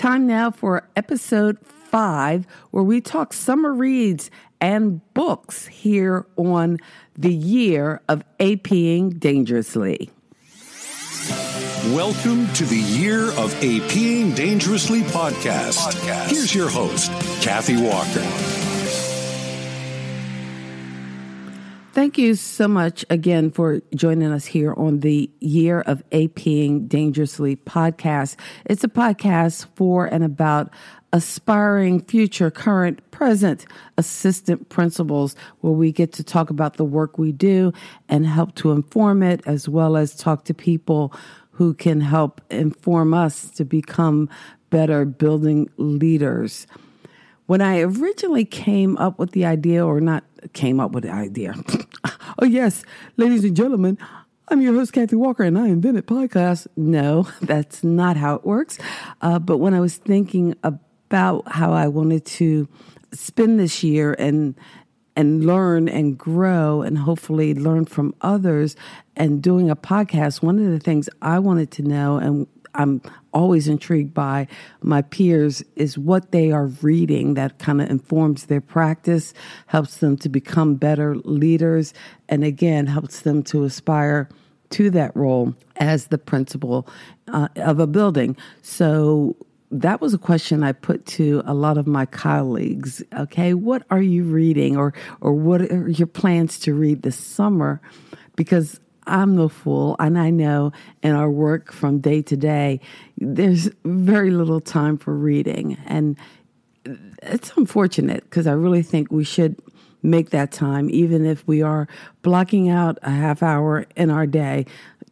Time now for episode five, where we talk summer reads and books here on the year of APing dangerously. Welcome to the Year of APing Dangerously podcast. podcast. Here's your host, Kathy Walker. Thank you so much again for joining us here on the Year of APing Dangerously podcast. It's a podcast for and about aspiring future, current, present assistant principals where we get to talk about the work we do and help to inform it as well as talk to people who can help inform us to become better building leaders. When I originally came up with the idea, or not came up with the idea, oh, yes, ladies and gentlemen, I'm your host, Kathy Walker, and I invented podcasts. No, that's not how it works. Uh, but when I was thinking about how I wanted to spend this year and and learn and grow and hopefully learn from others and doing a podcast, one of the things I wanted to know and I'm always intrigued by my peers is what they are reading that kind of informs their practice, helps them to become better leaders, and again, helps them to aspire to that role as the principal uh, of a building. So that was a question I put to a lot of my colleagues. Okay, what are you reading, or or what are your plans to read this summer? Because I'm no fool, and I know in our work from day to day, there's very little time for reading. And it's unfortunate because I really think we should make that time, even if we are blocking out a half hour in our day,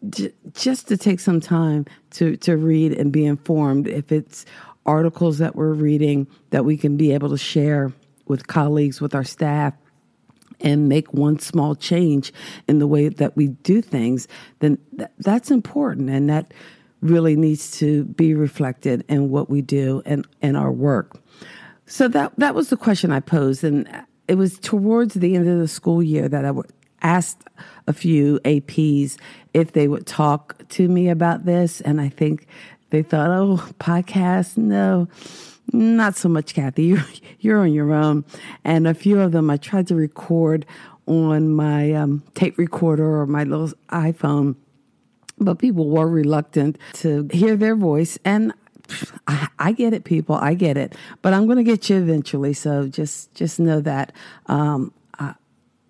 j- just to take some time to, to read and be informed. If it's articles that we're reading that we can be able to share with colleagues, with our staff, and make one small change in the way that we do things, then th- that's important. And that really needs to be reflected in what we do and in our work. So that that was the question I posed, and it was towards the end of the school year that I asked a few APs if they would talk to me about this, and I think they thought, "Oh, podcast, no." Not so much, Kathy. You're, on your own. And a few of them I tried to record on my um, tape recorder or my little iPhone, but people were reluctant to hear their voice. And I, I get it, people. I get it. But I'm going to get you eventually. So just just know that um, I,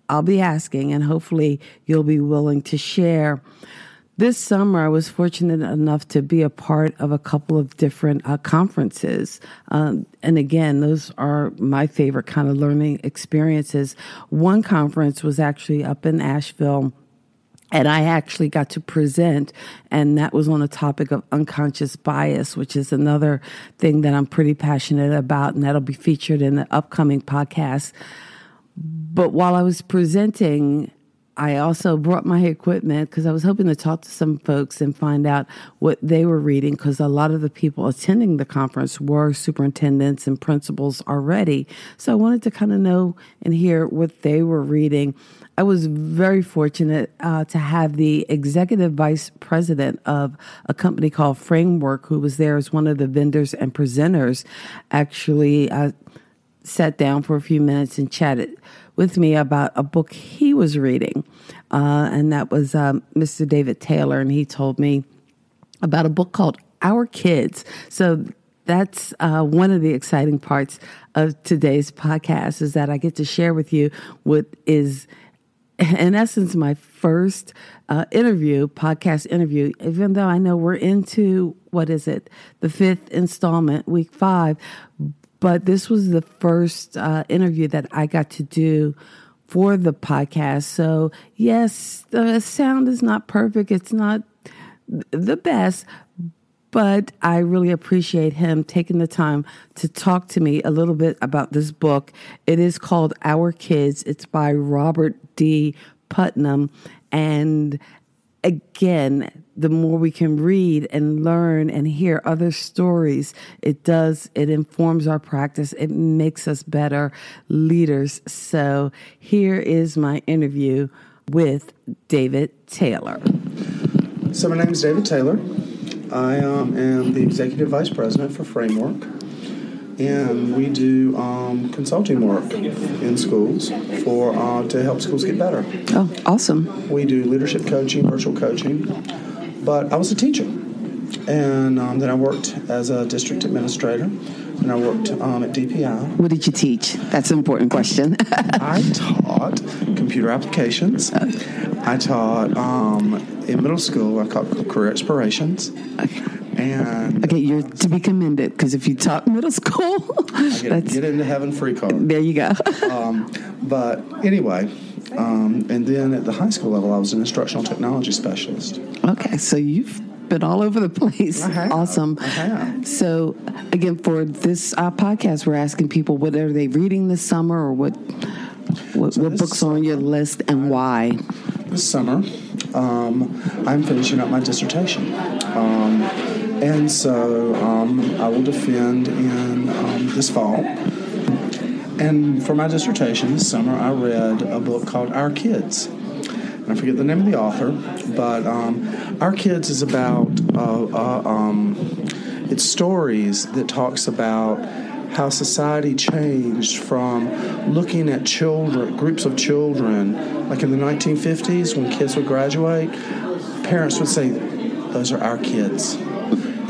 I'll be asking, and hopefully you'll be willing to share this summer, I was fortunate enough to be a part of a couple of different uh, conferences. Um, and again, those are my favorite kind of learning experiences. One conference was actually up in Asheville. And I actually got to present, and that was on the topic of unconscious bias, which is another thing that I'm pretty passionate about, and that'll be featured in the upcoming podcast. But while I was presenting, I also brought my equipment because I was hoping to talk to some folks and find out what they were reading because a lot of the people attending the conference were superintendents and principals already. So I wanted to kind of know and hear what they were reading. I was very fortunate uh, to have the executive vice president of a company called Framework, who was there as one of the vendors and presenters, actually uh, sat down for a few minutes and chatted with me about a book he was reading, uh, and that was um, Mr. David Taylor, and he told me about a book called Our Kids. So that's uh, one of the exciting parts of today's podcast is that I get to share with you what is, in essence, my first uh, interview, podcast interview. Even though I know we're into what is it, the fifth installment, week five, but this was the first uh, interview that I got to do for the podcast. So, yes, the sound is not perfect. It's not the best, but I really appreciate him taking the time to talk to me a little bit about this book. It is called Our Kids, it's by Robert D. Putnam. And again, the more we can read and learn and hear other stories, it does, it informs our practice. It makes us better leaders. So here is my interview with David Taylor. So, my name is David Taylor. I um, am the executive vice president for Framework, and we do um, consulting work in schools for uh, to help schools get better. Oh, awesome! We do leadership coaching, virtual coaching, but I was a teacher, and um, then I worked as a district administrator, and I worked um, at DPI. What did you teach? That's an important question. I taught computer applications. I taught um, in middle school. I taught career explorations. Okay. And okay, you're to be commended because if you taught middle school, I get, get into heaven free card. There you go. um, but anyway, um, and then at the high school level, I was an instructional technology specialist. Okay, so you've been all over the place. Awesome. So, again, for this uh, podcast, we're asking people what are they reading this summer, or what what, so what books are on your list and why. This summer, um, I'm finishing up my dissertation. Um, and so um, I will defend in um, this fall. And for my dissertation this summer, I read a book called Our Kids. And I forget the name of the author, but um, Our Kids is about uh, uh, um, it's stories that talks about how society changed from looking at children, groups of children, like in the 1950s when kids would graduate, parents would say, Those are our kids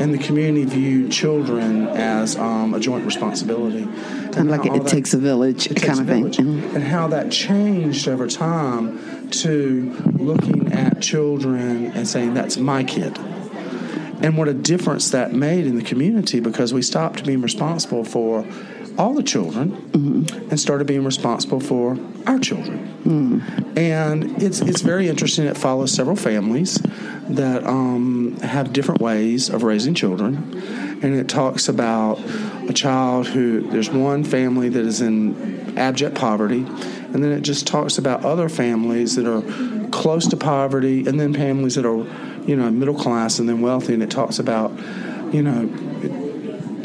and the community viewed children as um, a joint responsibility. Kind of like it, that, takes a village kind of thing. Mm-hmm. And how that changed over time to looking at children and saying, that's my kid. And what a difference that made in the community because we stopped being responsible for all the children mm-hmm. and started being responsible for our children. Mm. And it's it's very interesting. It follows several families that um, have different ways of raising children, and it talks about a child who there's one family that is in abject poverty, and then it just talks about other families that are close to poverty, and then families that are you know middle class and then wealthy, and it talks about you know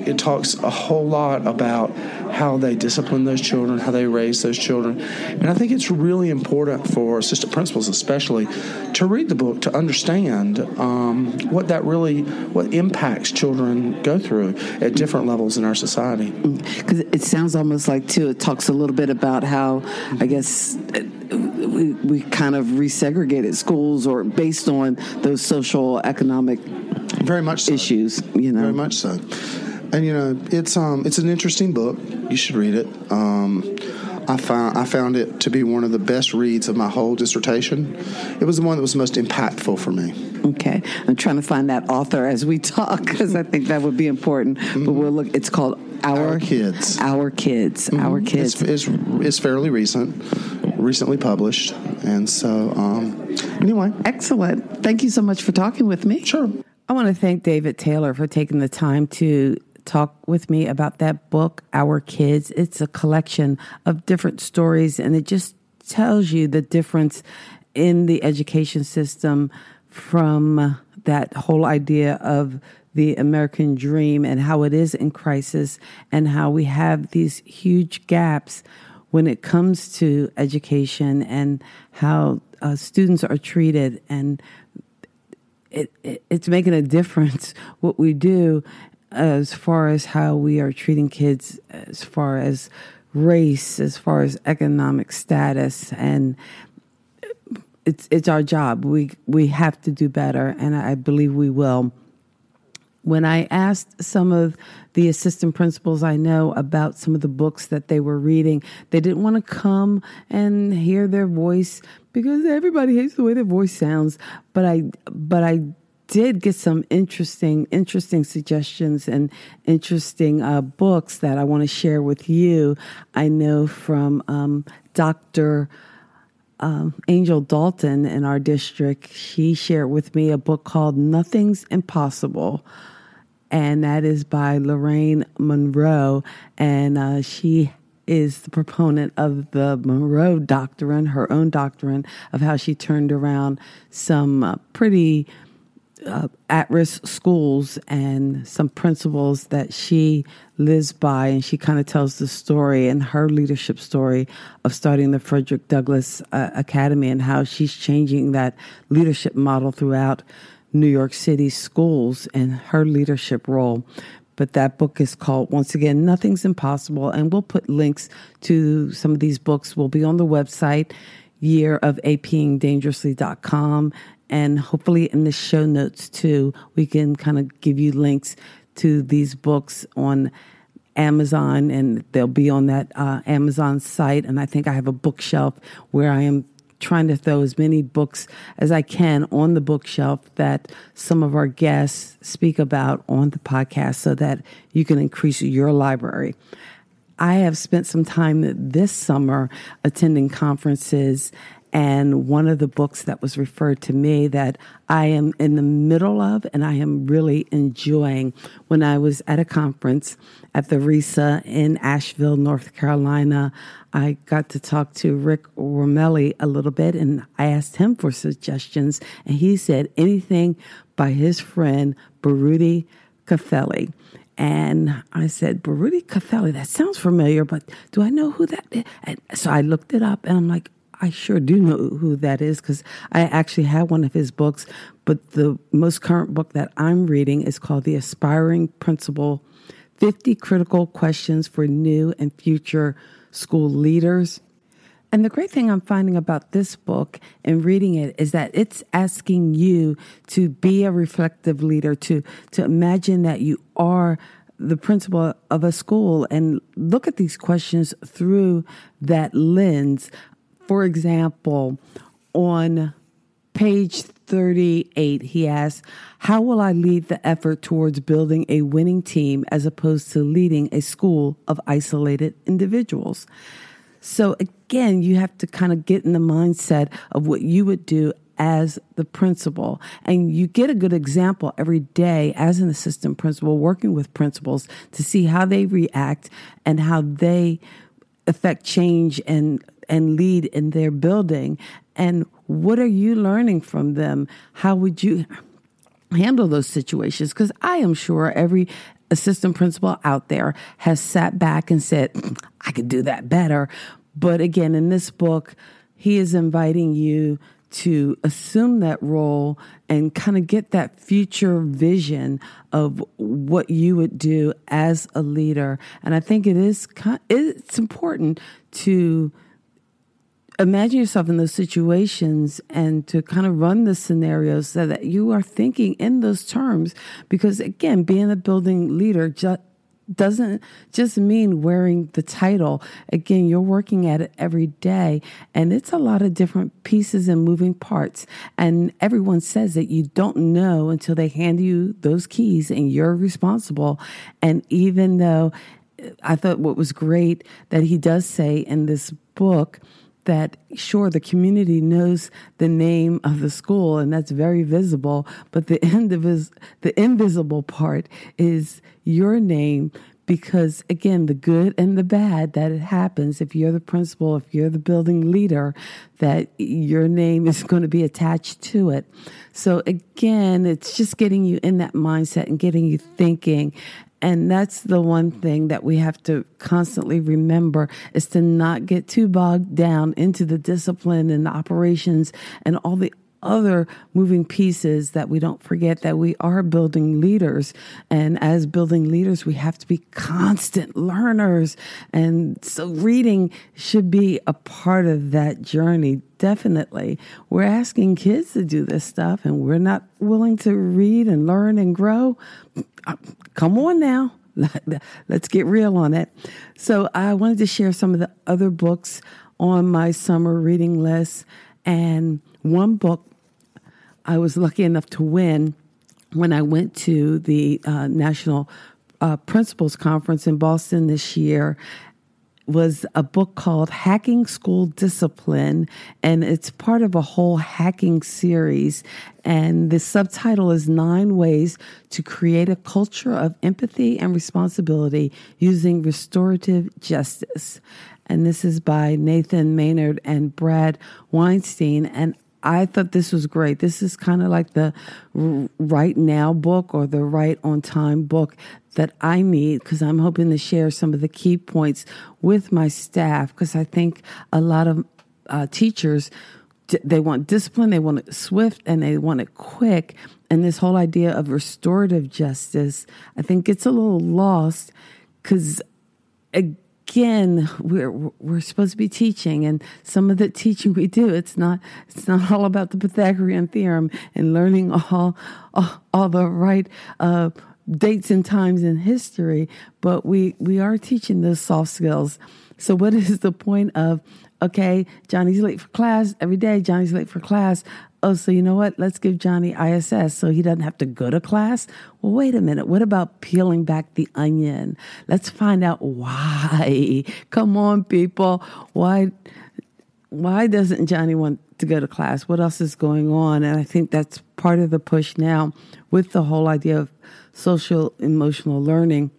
it talks a whole lot about how they discipline those children, how they raise those children. And I think it's really important for assistant principals, especially, to read the book to understand um, what that really, what impacts children go through at different levels in our society. Because it sounds almost like, too, it talks a little bit about how, I guess, we, we kind of resegregated schools or based on those social economic very much so. issues you know very much so and you know it's um it's an interesting book. You should read it. Um, I found I found it to be one of the best reads of my whole dissertation. It was the one that was most impactful for me. Okay, I'm trying to find that author as we talk because I think that would be important. Mm-hmm. But we'll look. It's called Our, Our Kids. Our Kids. Mm-hmm. Our Kids. It's, it's, it's, fairly recent, recently published, and so um, anyway. Excellent. Thank you so much for talking with me. Sure. I want to thank David Taylor for taking the time to talk with me about that book, Our Kids. It's a collection of different stories, and it just tells you the difference in the education system from that whole idea of the American dream and how it is in crisis, and how we have these huge gaps when it comes to education and how uh, students are treated and it, it, it's making a difference what we do as far as how we are treating kids, as far as race, as far as economic status, and it's it's our job. We we have to do better, and I believe we will. When I asked some of the assistant principals I know about some of the books that they were reading, they didn't want to come and hear their voice because everybody hates the way their voice sounds. But I but I did get some interesting, interesting suggestions and interesting uh, books that I want to share with you. I know from um, Dr. Um, Angel Dalton in our district, she shared with me a book called Nothing's Impossible. And that is by Lorraine Monroe. And uh, she is the proponent of the Monroe doctrine, her own doctrine of how she turned around some uh, pretty uh, at risk schools and some principles that she lives by. And she kind of tells the story and her leadership story of starting the Frederick Douglass uh, Academy and how she's changing that leadership model throughout New York City schools and her leadership role. But that book is called, once again, Nothing's Impossible. And we'll put links to some of these books. will be on the website, yearofapingdangerously.com. And hopefully in the show notes too, we can kind of give you links to these books on Amazon, and they'll be on that uh, Amazon site. And I think I have a bookshelf where I am trying to throw as many books as I can on the bookshelf that some of our guests speak about on the podcast so that you can increase your library. I have spent some time this summer attending conferences and one of the books that was referred to me that I am in the middle of and I am really enjoying when I was at a conference at the RISA in Asheville, North Carolina. I got to talk to Rick Romelli a little bit and I asked him for suggestions and he said anything by his friend Baruti Kafele. And I said, Baruti Kafele, that sounds familiar, but do I know who that is? And so I looked it up and I'm like, I sure do know who that is because I actually have one of his books. But the most current book that I'm reading is called The Aspiring Principal 50 Critical Questions for New and Future School Leaders. And the great thing I'm finding about this book and reading it is that it's asking you to be a reflective leader, to, to imagine that you are the principal of a school and look at these questions through that lens for example, on page 38, he asks, How will I lead the effort towards building a winning team as opposed to leading a school of isolated individuals? So, again, you have to kind of get in the mindset of what you would do as the principal. And you get a good example every day as an assistant principal working with principals to see how they react and how they affect change and and lead in their building. And what are you learning from them? How would you handle those situations? Because I am sure every assistant principal out there has sat back and said, I could do that better. But again, in this book, he is inviting you to assume that role and kind of get that future vision of what you would do as a leader. And I think it is it's important to imagine yourself in those situations and to kind of run the scenarios so that you are thinking in those terms. Because again, being a building leader just doesn't just mean wearing the title. Again, you're working at it every day, and it's a lot of different pieces and moving parts. And everyone says that you don't know until they hand you those keys and you're responsible. And even though I thought what was great that he does say in this book that sure the community knows the name of the school and that's very visible but the indivis- the invisible part is your name because again the good and the bad that it happens. If you're the principal if you're the building leader that your name is going to be attached to it. So again it's just getting you in that mindset and getting you thinking and that's the one thing that we have to constantly remember is to not get too bogged down into the discipline and the operations and all the other moving pieces that we don't forget that we are building leaders. And as building leaders, we have to be constant learners. And so reading should be a part of that journey. Definitely. We're asking kids to do this stuff and we're not willing to read and learn and grow. Uh, come on now. Let's get real on it. So I wanted to share some of the other books on my summer reading list. And one book I was lucky enough to win when I went to the uh, National uh, Principals Conference in Boston this year was a book called Hacking School Discipline, and it's part of a whole hacking series. And the subtitle is Nine Ways to Create a Culture of Empathy and Responsibility Using Restorative Justice. And this is by Nathan Maynard and Brad Weinstein. And I thought this was great. This is kind of like the right now book or the right on time book that I need because I'm hoping to share some of the key points with my staff because I think a lot of uh, teachers they want discipline, they want it swift, and they want it quick. And this whole idea of restorative justice, I think, gets a little lost because again we're we're supposed to be teaching and some of the teaching we do it's not it's not all about the pythagorean theorem and learning all all, all the right uh, dates and times in history but we we are teaching those soft skills. So what is the point of okay johnny's late for class every day johnny's late for class oh, so you know what? Let's give Johnny ISS so he doesn't have to go to class. Well, wait a minute. What about peeling back the onion? Let's find out why. Come on, people. Why? Why doesn't Johnny want to go to class? What else is going on? And I think that's part of the push now with the whole idea of social emotional learning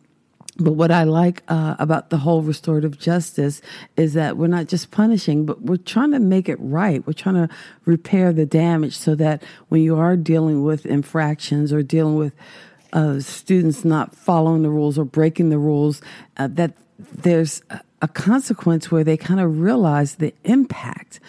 but what I like uh, about the whole restorative justice is that we're not just punishing, but we're trying to make it right. We're trying to repair the damage so that when you are dealing with infractions or dealing with uh, students not following the rules or breaking the rules, uh, that there's a consequence where they kind of realize the impact.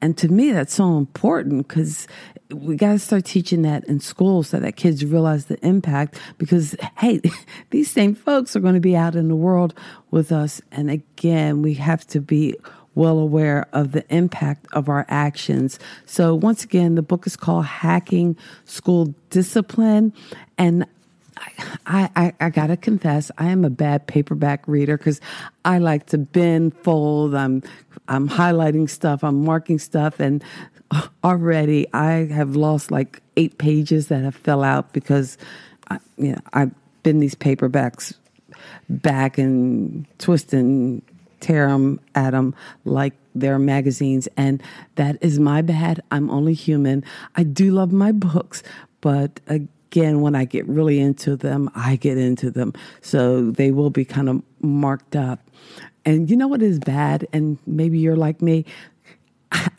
And to me, that's so important because we got to start teaching that in schools so that kids realize the impact because, hey, these same folks are going to be out in the world with us. And again, we have to be well aware of the impact of our actions. So, once again, the book is called Hacking School Discipline. And I, I, I, gotta confess, I am a bad paperback reader because I like to bend, fold. I'm I'm highlighting stuff, I'm marking stuff, and already I have lost like eight pages that have fell out because I, you know, I've been these paperbacks back and twisting, tear them at them like they're magazines. And that is my bad. I'm only human. I do love my books, but uh, again, when I get really into them, I get into them. So they will be kind of marked up. And you know what is bad? And maybe you're like me.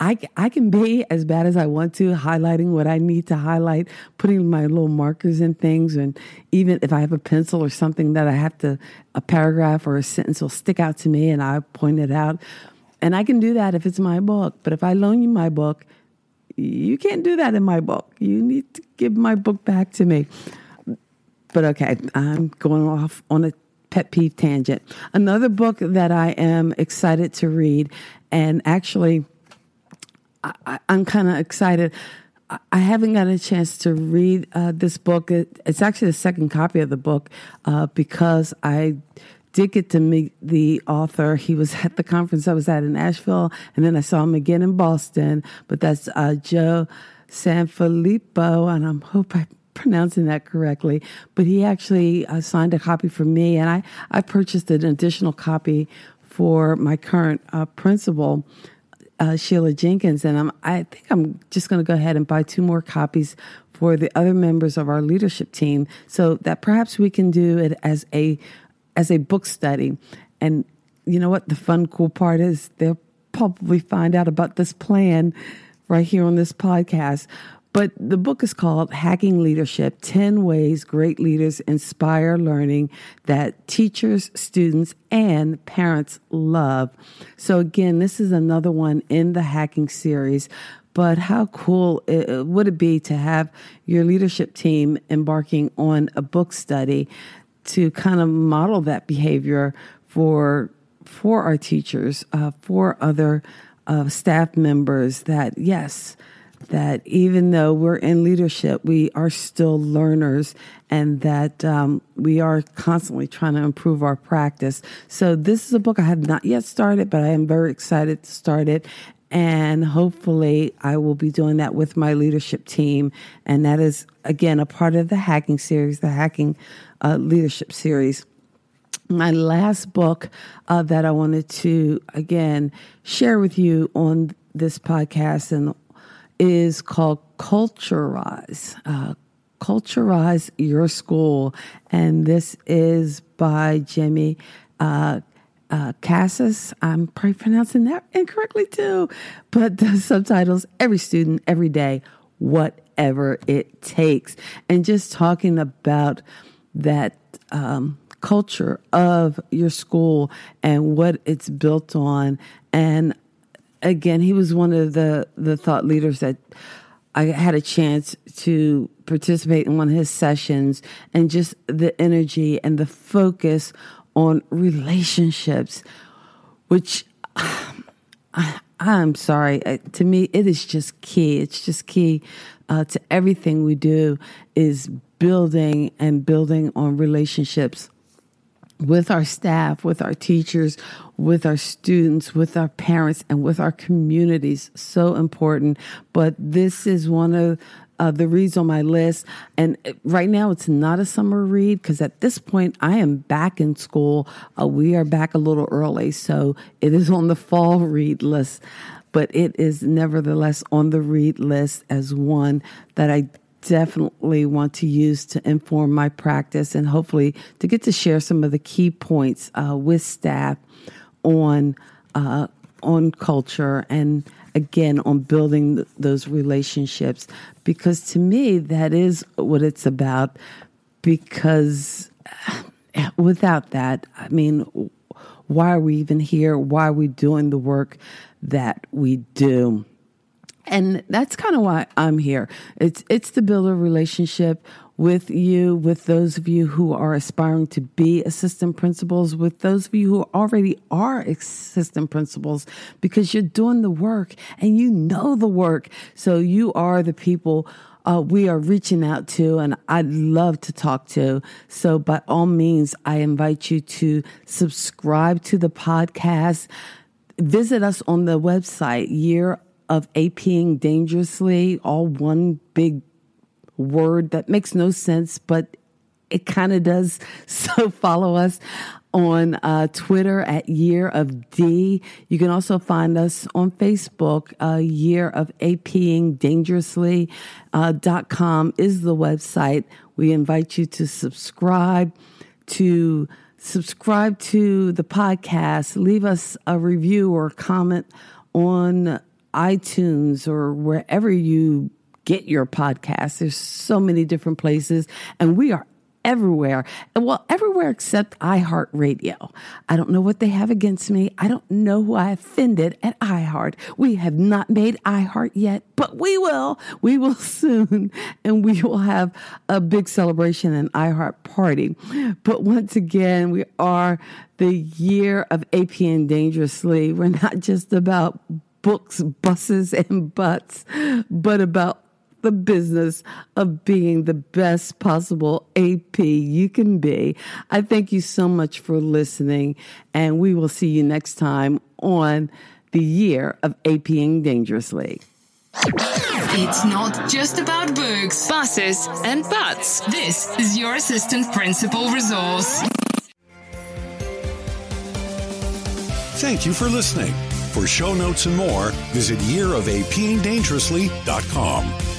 I, I can be as bad as I want to, highlighting what I need to highlight, putting my little markers in things. And even if I have a pencil or something that I have to, a paragraph or a sentence will stick out to me and I point it out. And I can do that if it's my book. But if I loan you my book, you can't do that in my book. You need to give my book back to me. But okay, I'm going off on a pet peeve tangent. Another book that I am excited to read, and actually, I, am kind of excited. I haven't got a chance to read uh, this book. It, it's actually the second copy of the book uh, because I did get to meet the author. He was at the conference I was at in Asheville, and then I saw him again in Boston. But that's uh, Joe Sanfelippo, and I hope I'm pronouncing that correctly. But he actually uh, signed a copy for me, and I, I purchased an additional copy for my current uh, principal uh, Sheila Jenkins, and I'm, I think I'm just going to go ahead and buy two more copies for the other members of our leadership team, so that perhaps we can do it as a as a book study. And you know what? The fun, cool part is they'll probably find out about this plan right here on this podcast. But the book is called Hacking Leadership 10 Ways Great Leaders Inspire Learning That Teachers, Students, and Parents Love. So, again, this is another one in the hacking series. But how cool uh, would it be to have your leadership team embarking on a book study to kind of model that behavior for for our teachers, uh, for other uh, staff members? That yes, that even though we're in leadership, we are still learners and that um, we are constantly trying to improve our practice. So, this is a book I have not yet started, but I am very excited to start it. And hopefully, I will be doing that with my leadership team. And that is, again, a part of the hacking series, the hacking uh, leadership series my last book uh, that I wanted to again share with you on this podcast and is called Culturize. Uh, Culturize Your School. And this is by Jimmy uh, uh, Casas. I'm probably pronouncing that incorrectly too. But the subtitles Every Student, Every Day, Whatever It Takes. And just talking about that. Um, culture of your school and what it's built on and again, he was one of the the thought leaders that I had a chance to participate in one of his sessions, and just the energy and the focus on relationships, which. I, I'm sorry. To me, it is just key. It's just key uh, to everything we do is building and building on relationships with our staff, with our teachers, with our students, with our parents, and with our communities. So important. But this is one of uh, the reads on my list. And right now, it's not a summer read because at this point, I am back in school. Uh, we are back a little early, so it is on the fall read list. But it is nevertheless on the read list as one that I definitely want to use to inform my practice and hopefully to get to share some of the key points uh, with staff on uh, on culture and again on building th- those relationships. Because to me that is what it's about. Because without that i mean why are we even here? Why are we doing the work that we do and that's kind of why I'm here. It's it's to build a relationship with you, with those of you who are aspiring to be assistant principals, with those of you who already are assistant principals, because you're doing the work and you know the work. So you are the people uh, we are reaching out to, and I'd love to talk to. So by all means, I invite you to subscribe to the podcast. Visit us on the website, year of APing dangerously, all one big word that makes no sense, but it kind of does. So follow us on uh, Twitter at Year of D. You can also find us on Facebook. Uh, Year of APing Dangerously uh, dot com is the website. We invite you to subscribe to subscribe to the podcast. Leave us a review or comment on iTunes or wherever you get your podcasts. There's so many different places, and we are everywhere. Well, everywhere except iHeartRadio. I don't know what they have against me. I don't know who I offended at iHeart. We have not made iHeart yet, but we will. We will soon, and we will have a big celebration and iHeart party. But once again, we are the year of APing Dangerously. We're not just about books, buses, and butts, but about the business of being the best possible AP you can be. I thank you so much for listening, and we will see you next time on the year of APing Dangerously. It's not just about books, buses, and butts. This is your assistant principal resource. Thank you for listening. For show notes and more, visit yearofapingdangerously.com.